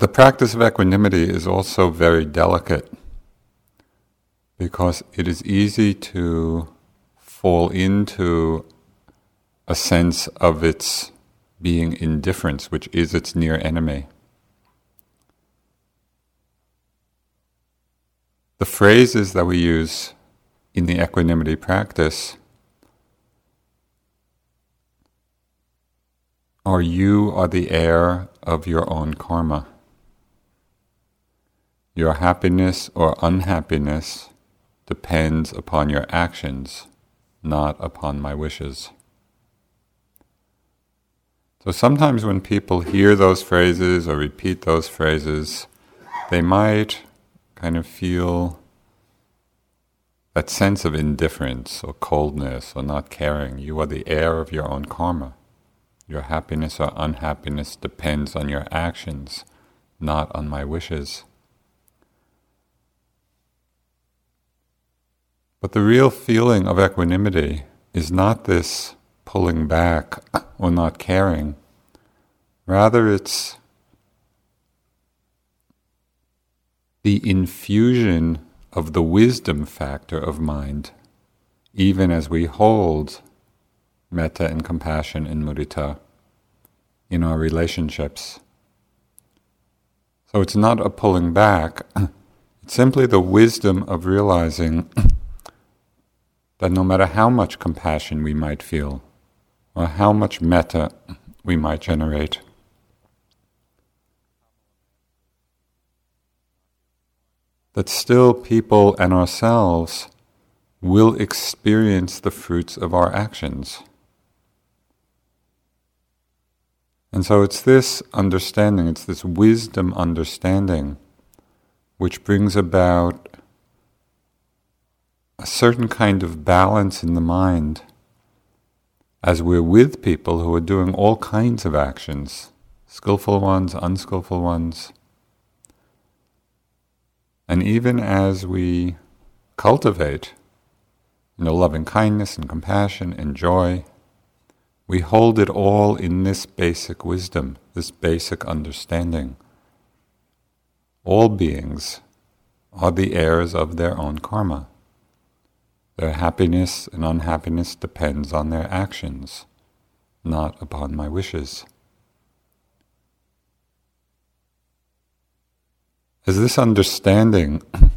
The practice of equanimity is also very delicate because it is easy to fall into a sense of its being indifference, which is its near enemy. The phrases that we use in the equanimity practice are you are the heir of your own karma. Your happiness or unhappiness depends upon your actions, not upon my wishes. So sometimes when people hear those phrases or repeat those phrases, they might kind of feel that sense of indifference or coldness or not caring. You are the heir of your own karma. Your happiness or unhappiness depends on your actions, not on my wishes. But the real feeling of equanimity is not this pulling back or not caring. Rather, it's the infusion of the wisdom factor of mind, even as we hold metta and compassion and mudita in our relationships. So it's not a pulling back, it's simply the wisdom of realizing that no matter how much compassion we might feel, or how much metta we might generate, that still people and ourselves will experience the fruits of our actions. And so it's this understanding, it's this wisdom understanding, which brings about a certain kind of balance in the mind as we're with people who are doing all kinds of actions, skillful ones, unskillful ones. And even as we cultivate you know, loving kindness and compassion and joy, we hold it all in this basic wisdom, this basic understanding. All beings are the heirs of their own karma. Their happiness and unhappiness depends on their actions, not upon my wishes. As this understanding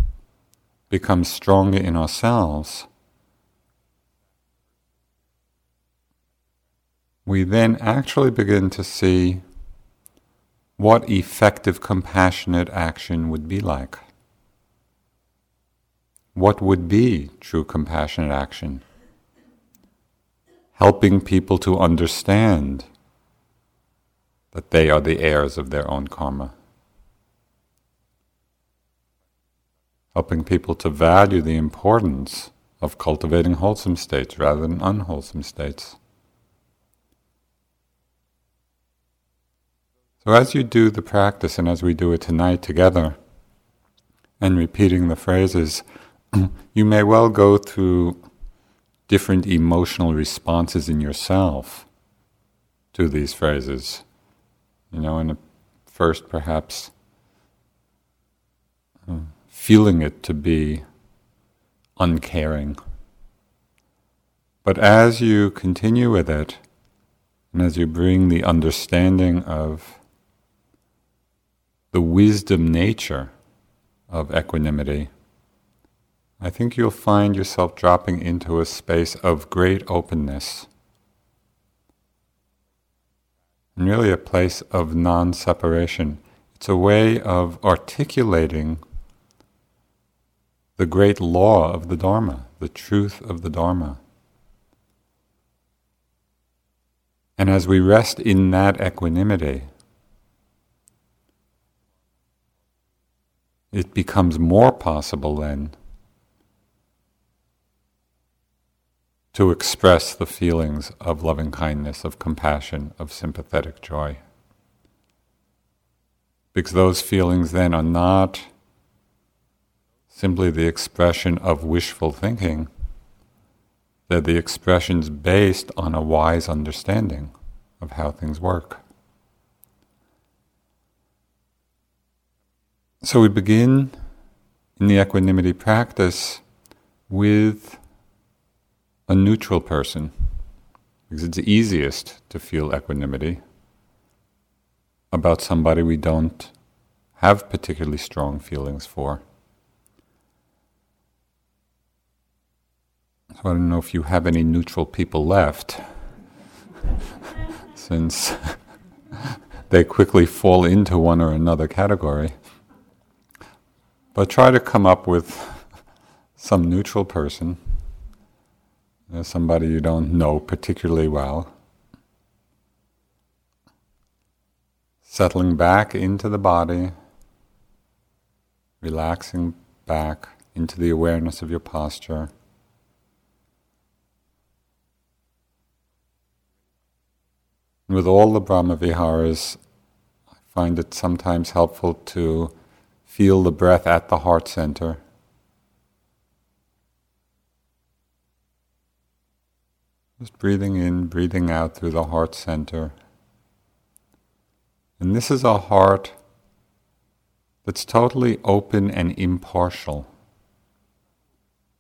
becomes stronger in ourselves, we then actually begin to see what effective compassionate action would be like. What would be true compassionate action? Helping people to understand that they are the heirs of their own karma. Helping people to value the importance of cultivating wholesome states rather than unwholesome states. So, as you do the practice and as we do it tonight together, and repeating the phrases, you may well go through different emotional responses in yourself to these phrases. You know, in first, perhaps uh, feeling it to be uncaring. But as you continue with it, and as you bring the understanding of the wisdom nature of equanimity, I think you'll find yourself dropping into a space of great openness. And really a place of non separation. It's a way of articulating the great law of the Dharma, the truth of the Dharma. And as we rest in that equanimity, it becomes more possible then to express the feelings of loving kindness, of compassion, of sympathetic joy. Because those feelings then are not simply the expression of wishful thinking, they're the expressions based on a wise understanding of how things work. So we begin in the equanimity practice with a neutral person, because it's easiest to feel equanimity about somebody we don't have particularly strong feelings for. So I don't know if you have any neutral people left, since they quickly fall into one or another category. But try to come up with some neutral person, somebody you don't know particularly well. Settling back into the body, relaxing back into the awareness of your posture. With all the Brahma Viharas, I find it sometimes helpful to feel the breath at the heart center. Just breathing in, breathing out through the heart center. And this is a heart that's totally open and impartial.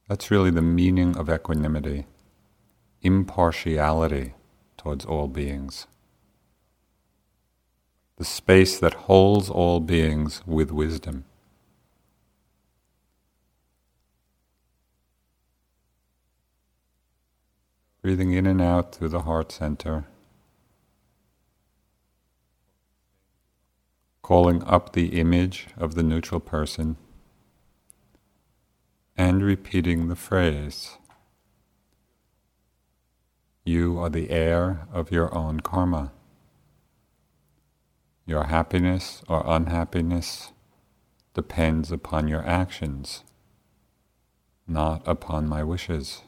That's really the meaning of equanimity impartiality towards all beings the space that holds all beings with wisdom. Breathing in and out through the heart center. Calling up the image of the neutral person and repeating the phrase You are the heir of your own karma. Your happiness or unhappiness depends upon your actions, not upon my wishes.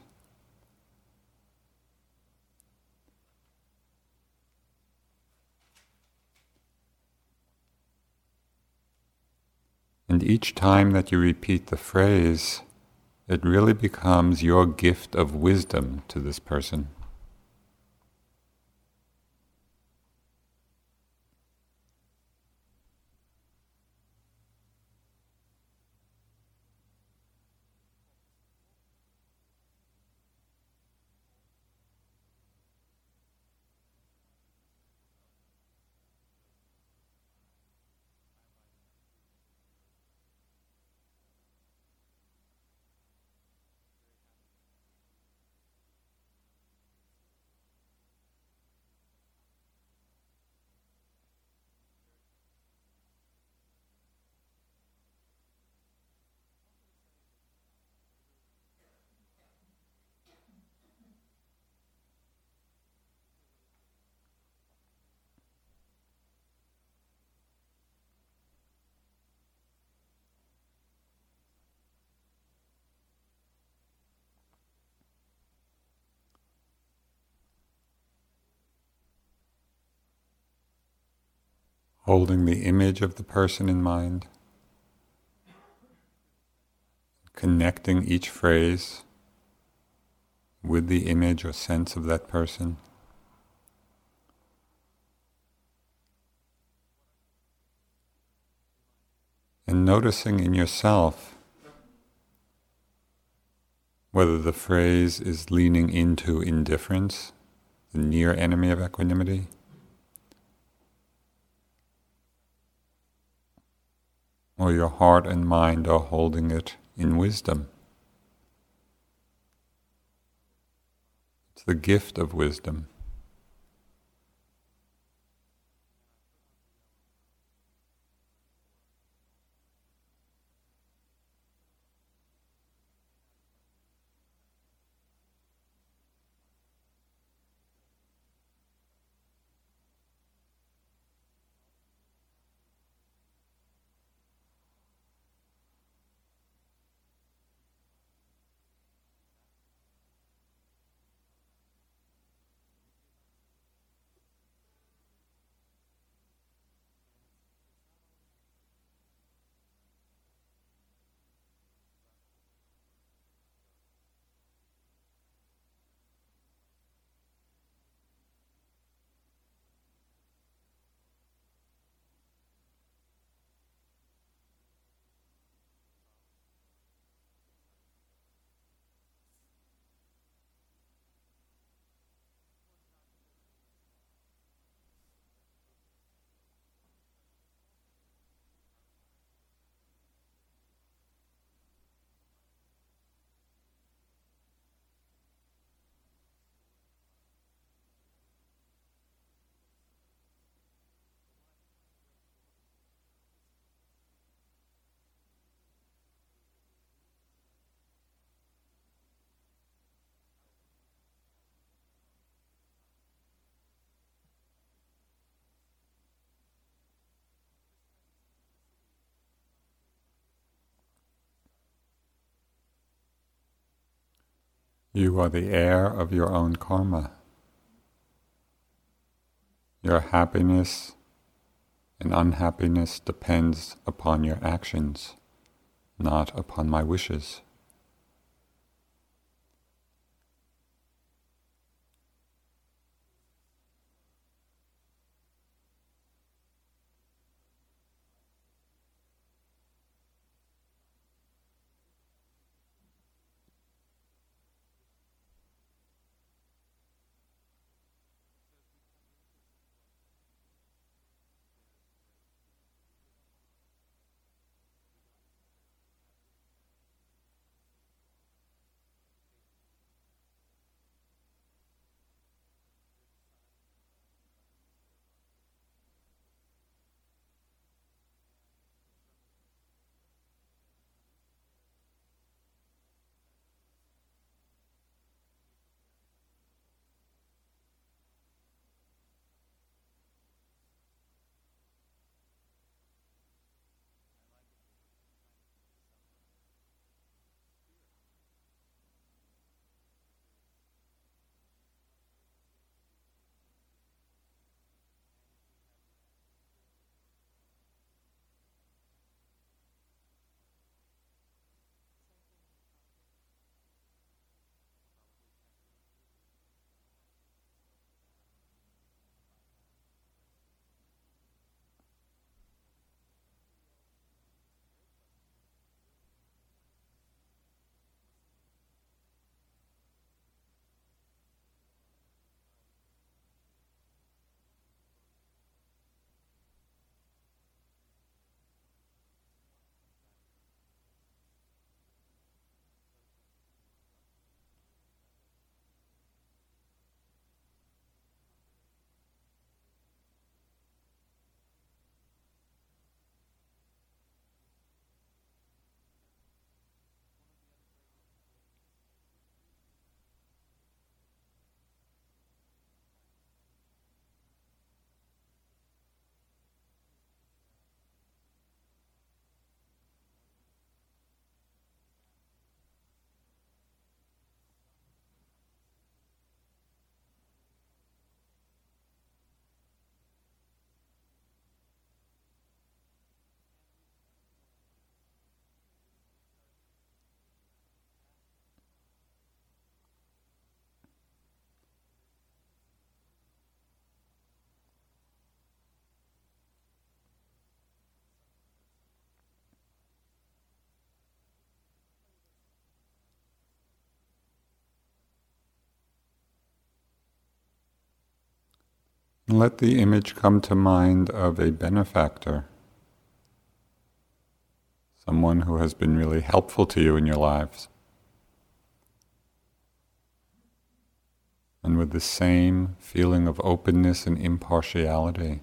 And each time that you repeat the phrase, it really becomes your gift of wisdom to this person. Holding the image of the person in mind, connecting each phrase with the image or sense of that person. And noticing in yourself whether the phrase is leaning into indifference, the near enemy of equanimity, or your heart and mind are holding it in wisdom. It's the gift of wisdom. You are the heir of your own karma. Your happiness and unhappiness depends upon your actions, not upon my wishes. Let the image come to mind of a benefactor, someone who has been really helpful to you in your lives. And with the same feeling of openness and impartiality,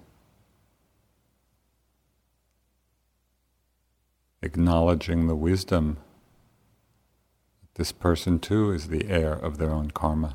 acknowledging the wisdom that this person too is the heir of their own karma.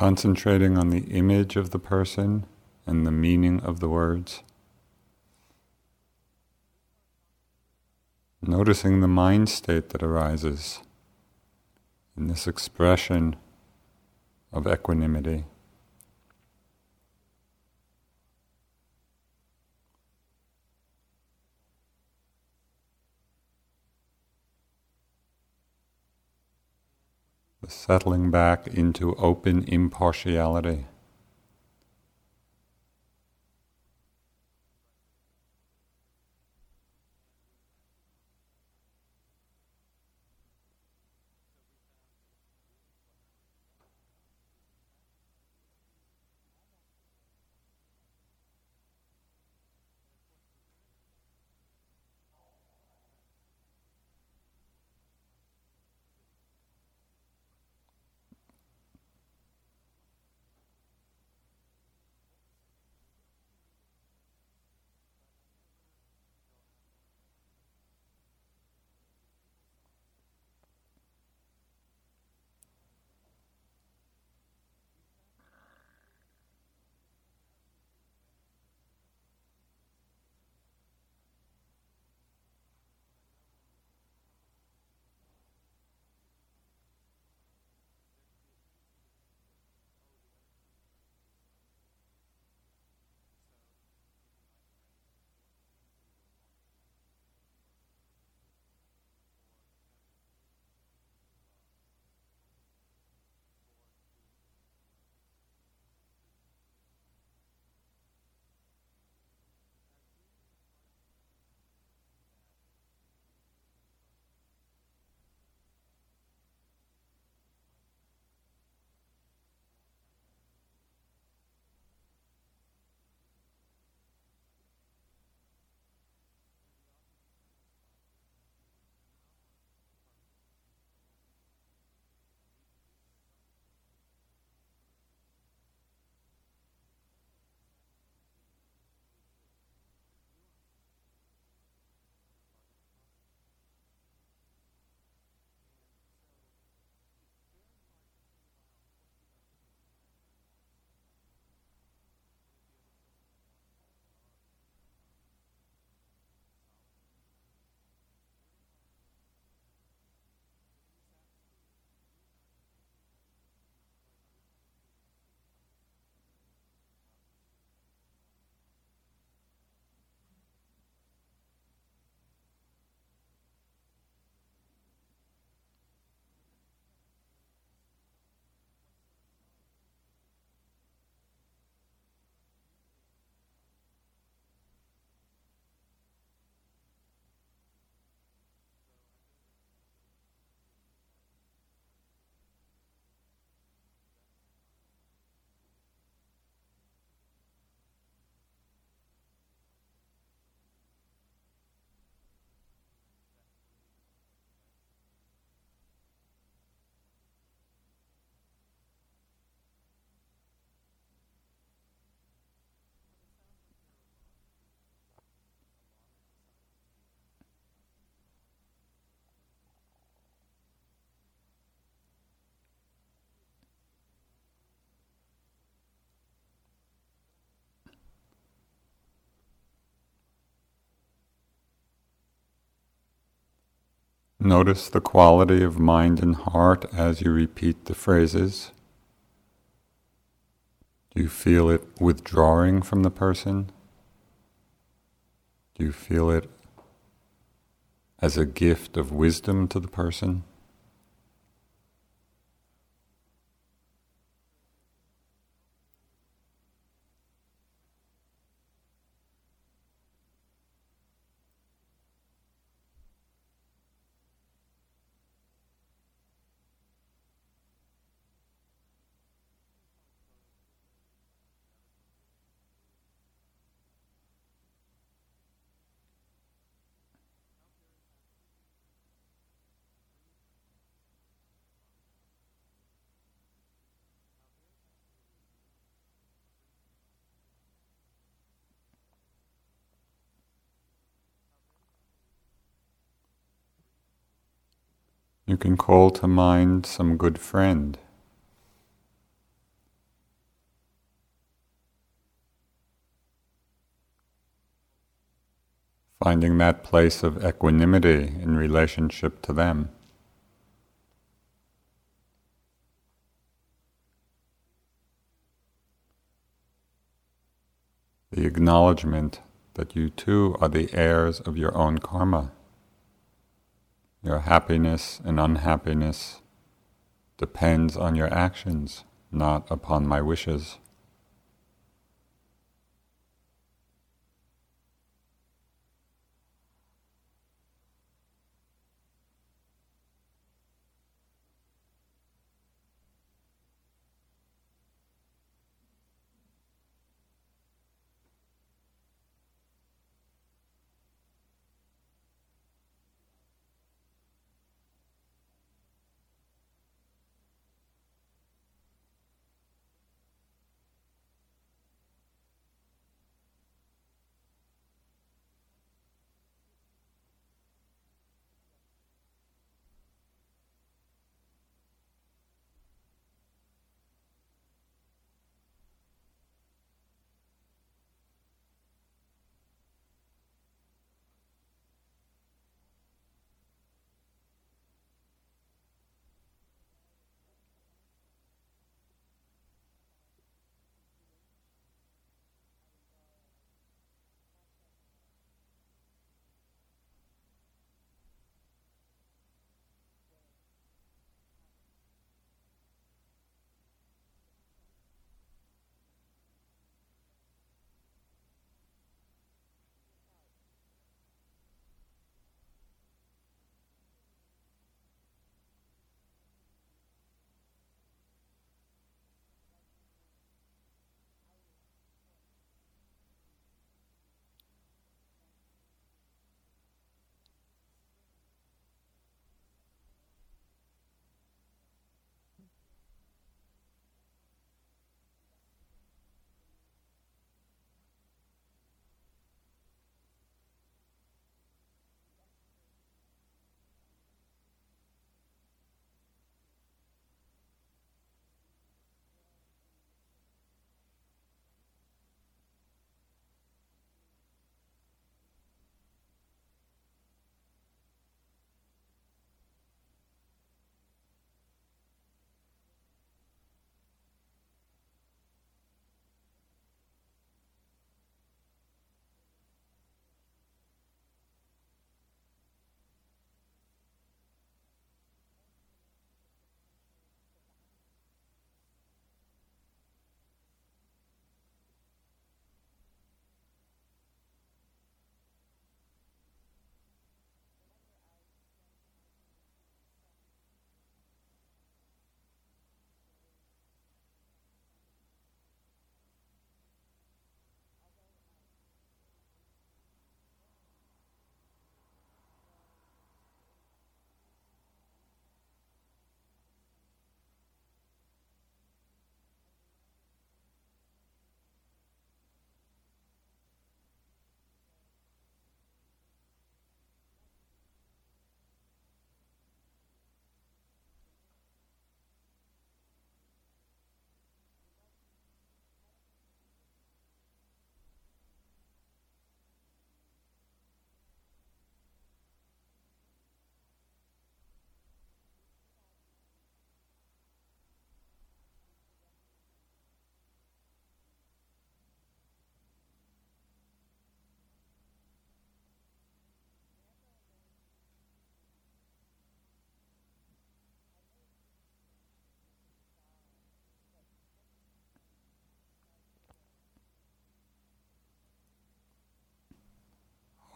Concentrating on the image of the person and the meaning of the words. Noticing the mind state that arises in this expression of equanimity. Settling back into open impartiality. Notice the quality of mind and heart as you repeat the phrases. Do you feel it withdrawing from the person? Do you feel it as a gift of wisdom to the person? can call to mind some good friend. Finding that place of equanimity in relationship to them. The acknowledgement that you too are the heirs of your own karma. Your happiness and unhappiness depends on your actions, not upon my wishes.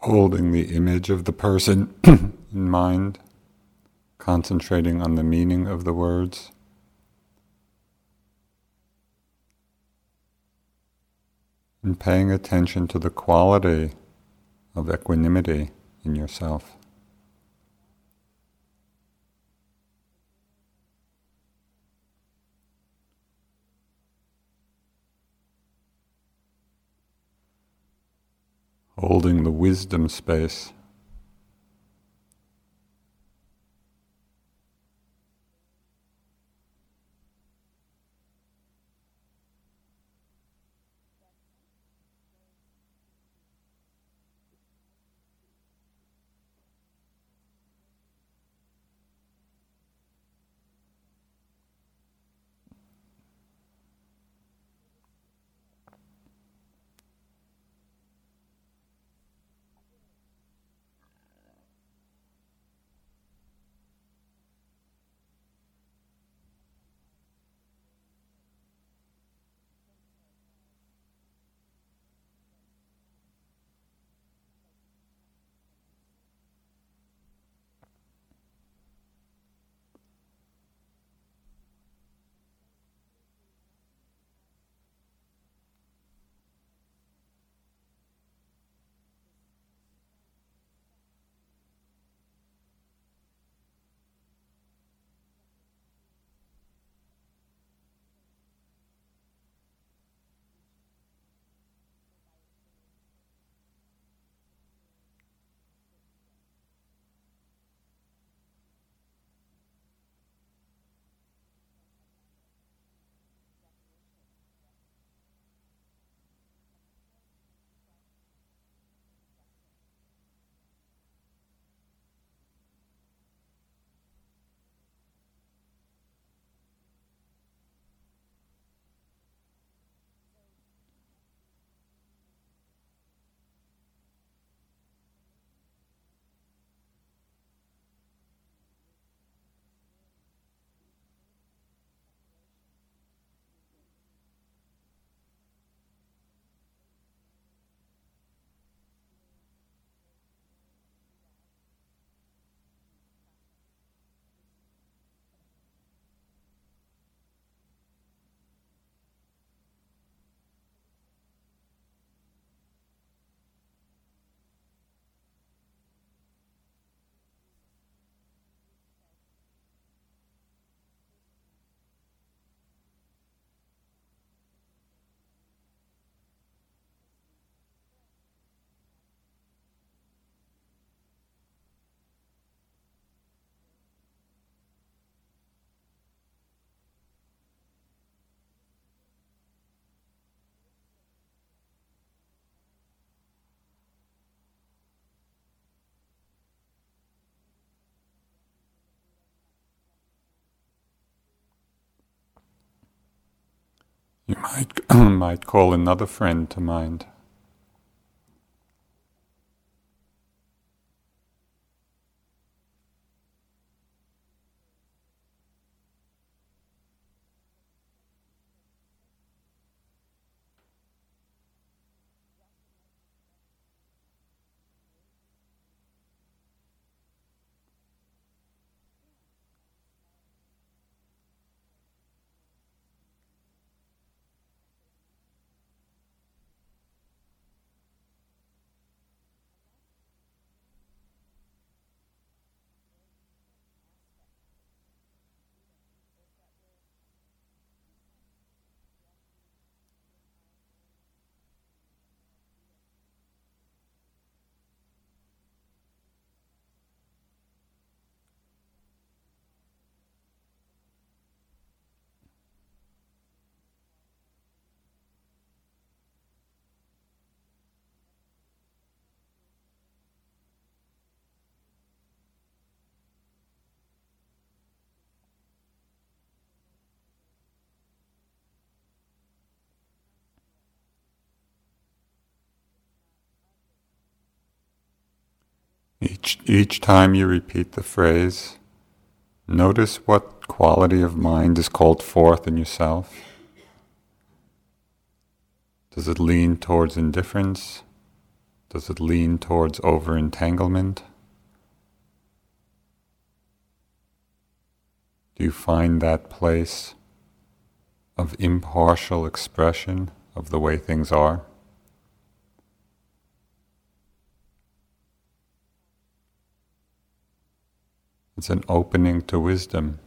Holding the image of the person in mind, concentrating on the meaning of the words. And paying attention to the quality of equanimity in yourself. Holding the wisdom space. You might, might call another friend to mind. Each, each time you repeat the phrase, notice what quality of mind is called forth in yourself. Does it lean towards indifference? Does it lean towards over entanglement? Do you find that place of impartial expression of the way things are? It's an opening to wisdom.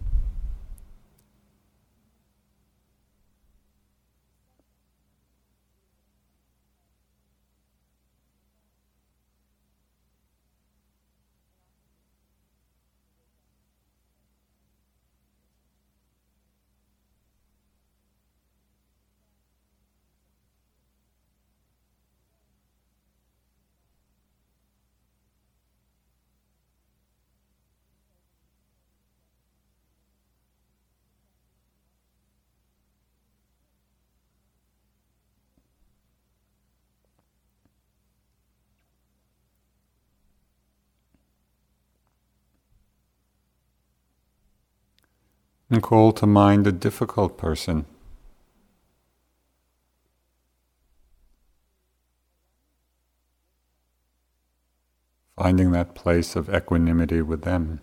And call to mind a difficult person. Finding that place of equanimity with them.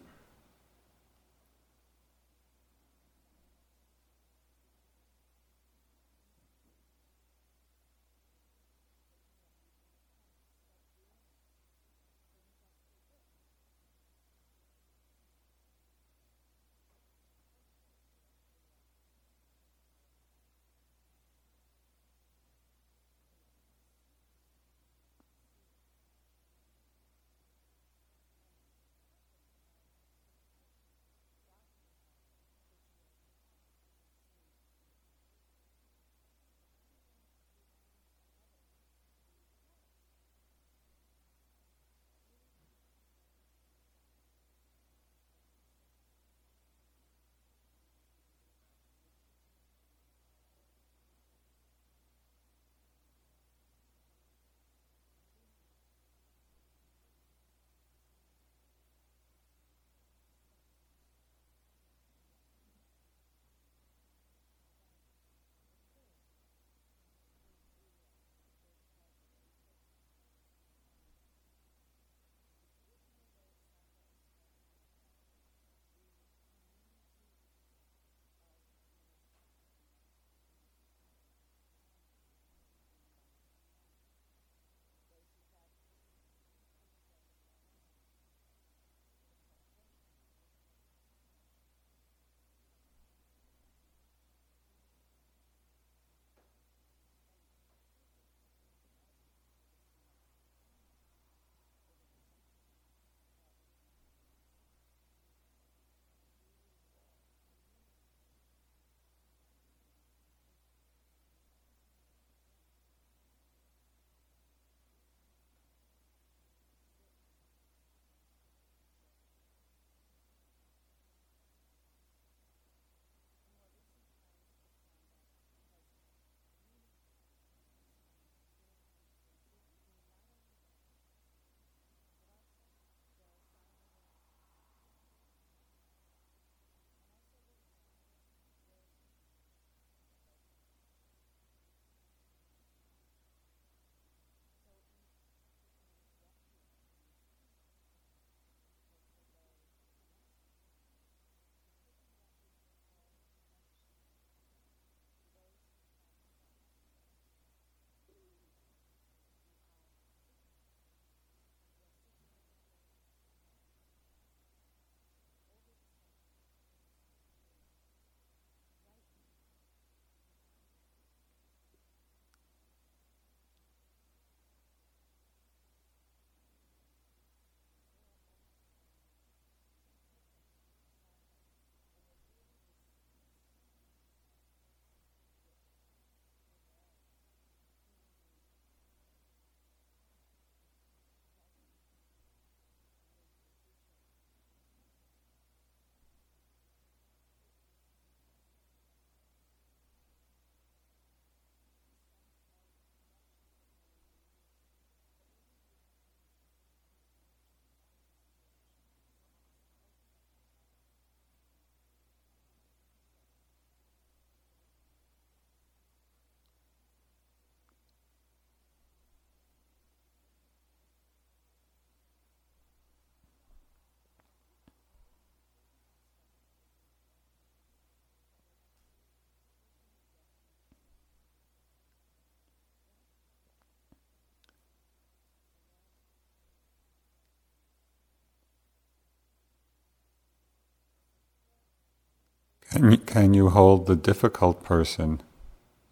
Can you, hold the difficult person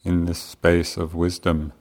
in this space of wisdom?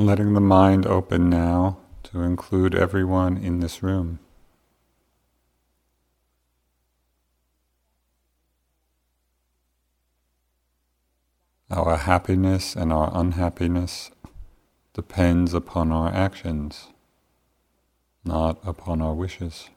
Letting the mind open now to include everyone in this room. Our happiness and our unhappiness depends upon our actions, not upon our wishes.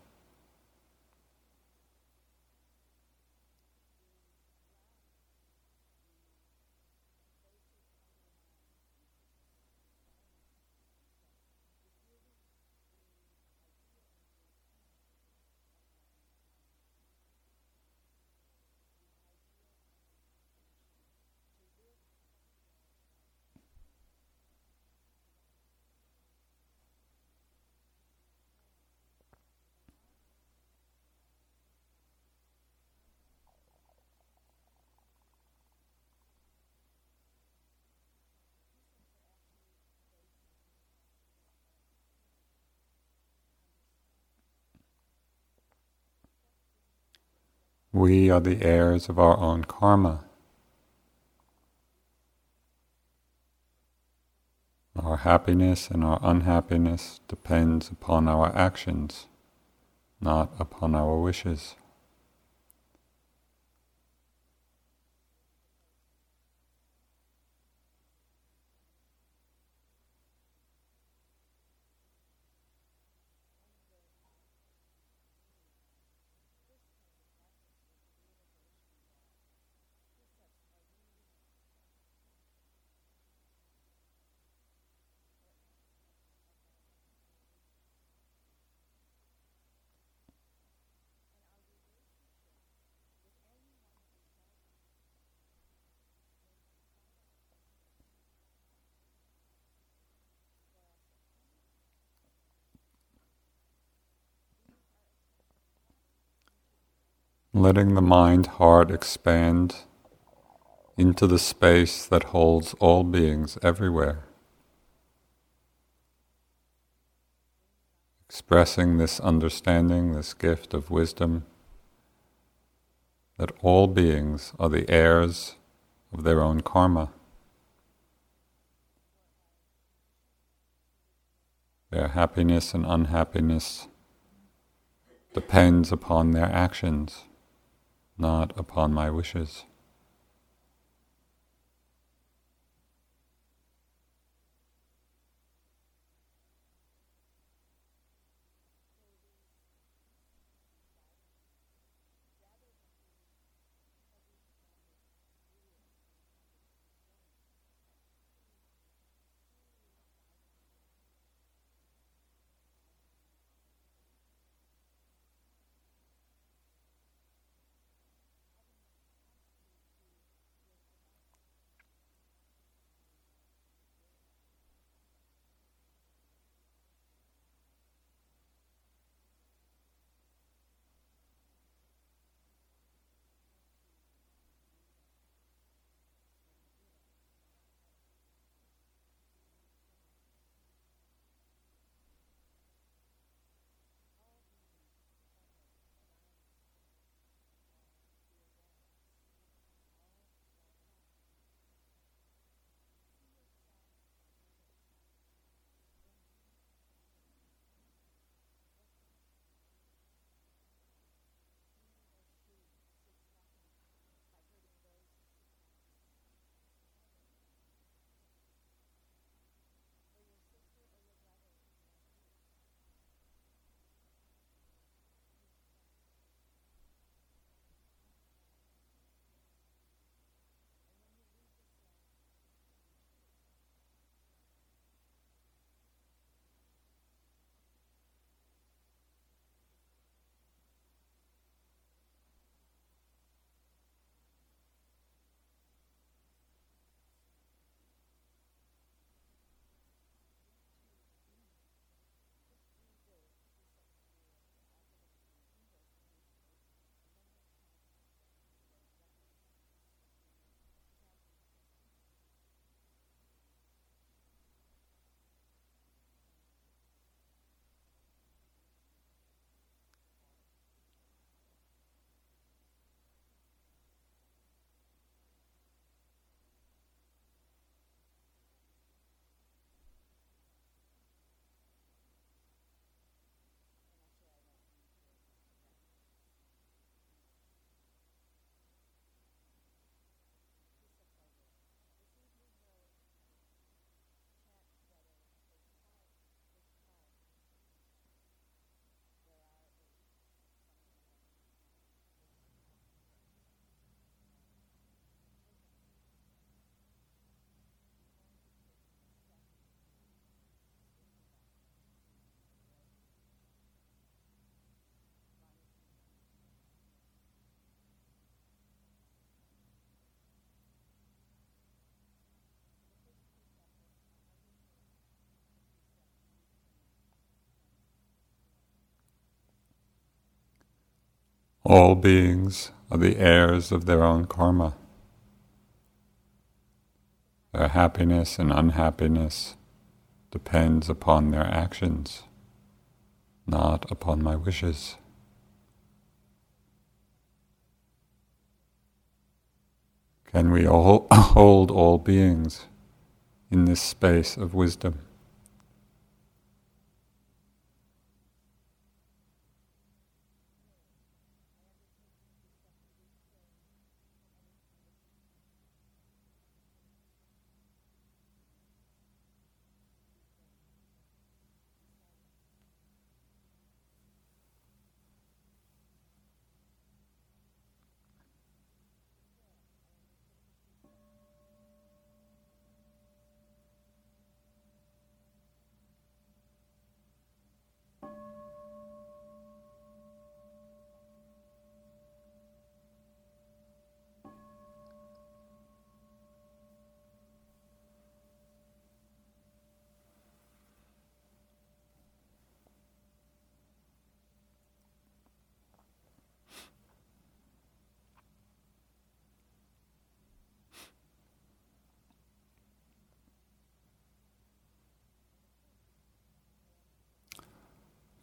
We are the heirs of our own karma. Our happiness and our unhappiness depends upon our actions, not upon our wishes. Letting the mind heart expand into the space that holds all beings everywhere. Expressing this understanding, this gift of wisdom, that all beings are the heirs of their own karma. Their happiness and unhappiness depends upon their actions not upon my wishes. All beings are the heirs of their own karma. Their happiness and unhappiness depends upon their actions, not upon my wishes. Can we all hold all beings in this space of wisdom?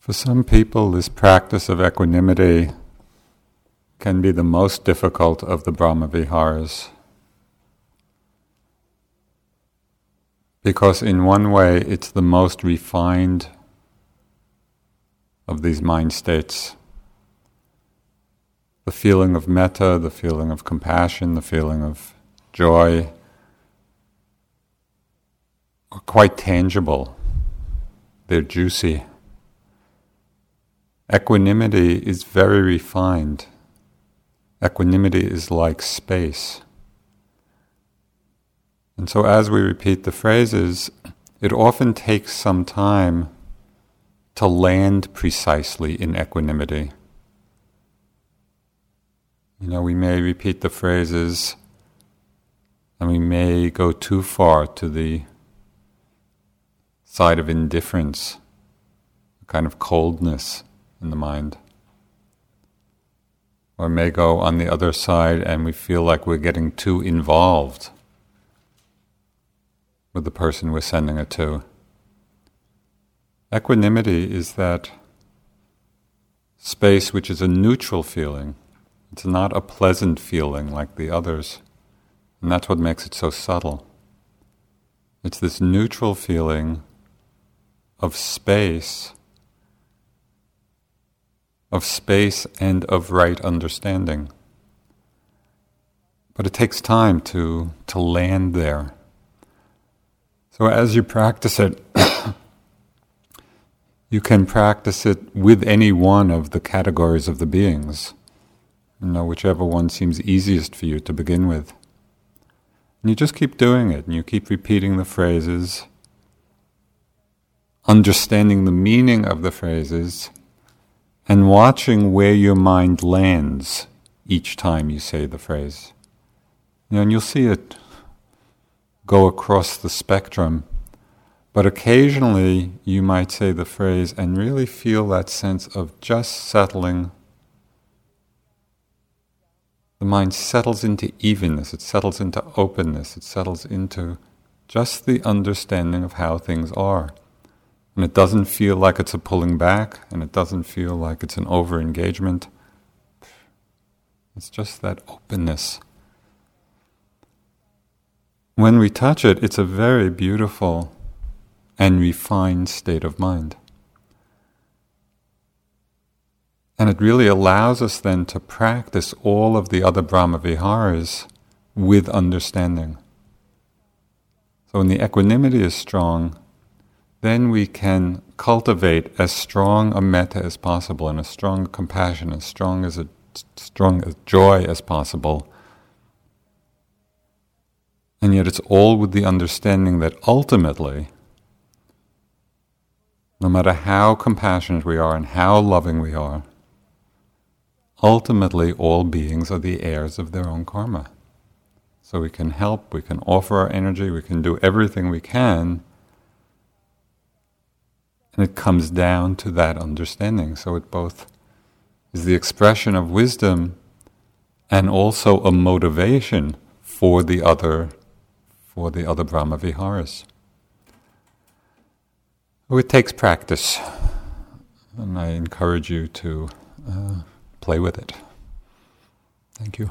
For some people, this practice of equanimity can be the most difficult of the Brahmaviharas. Because, in one way, it's the most refined of these mind states. The feeling of metta, the feeling of compassion, the feeling of joy are quite tangible, they're juicy. Equanimity is very refined. Equanimity is like space. And so, as we repeat the phrases, it often takes some time to land precisely in equanimity. You know, we may repeat the phrases and we may go too far to the side of indifference, a kind of coldness in the mind. Or may go on the other side and we feel like we're getting too involved with the person we're sending it to. Equanimity is that space which is a neutral feeling. It's not a pleasant feeling like the others. And that's what makes it so subtle. It's this neutral feeling of space of space and of right understanding. But it takes time to, to land there. So as you practice it, you can practice it with any one of the categories of the beings, you know, whichever one seems easiest for you to begin with. And you just keep doing it, and you keep repeating the phrases, understanding the meaning of the phrases, and watching where your mind lands each time you say the phrase. And you'll see it go across the spectrum. But occasionally you might say the phrase and really feel that sense of just settling. The mind settles into evenness, it settles into openness, it settles into just the understanding of how things are. And it doesn't feel like it's a pulling back, and it doesn't feel like it's an over engagement. It's just that openness. When we touch it, it's a very beautiful and refined state of mind. And it really allows us then to practice all of the other Brahma Viharas with understanding. So when the equanimity is strong, then we can cultivate as strong a metta as possible and as strong compassion, as strong as a strong as joy as possible. And yet it's all with the understanding that ultimately, no matter how compassionate we are and how loving we are, ultimately all beings are the heirs of their own karma. So we can help, we can offer our energy, we can do everything we can and it comes down to that understanding. So it both is the expression of wisdom and also a motivation for the other for the other Brahma Viharas. It takes practice, and I encourage you to uh, play with it. Thank you.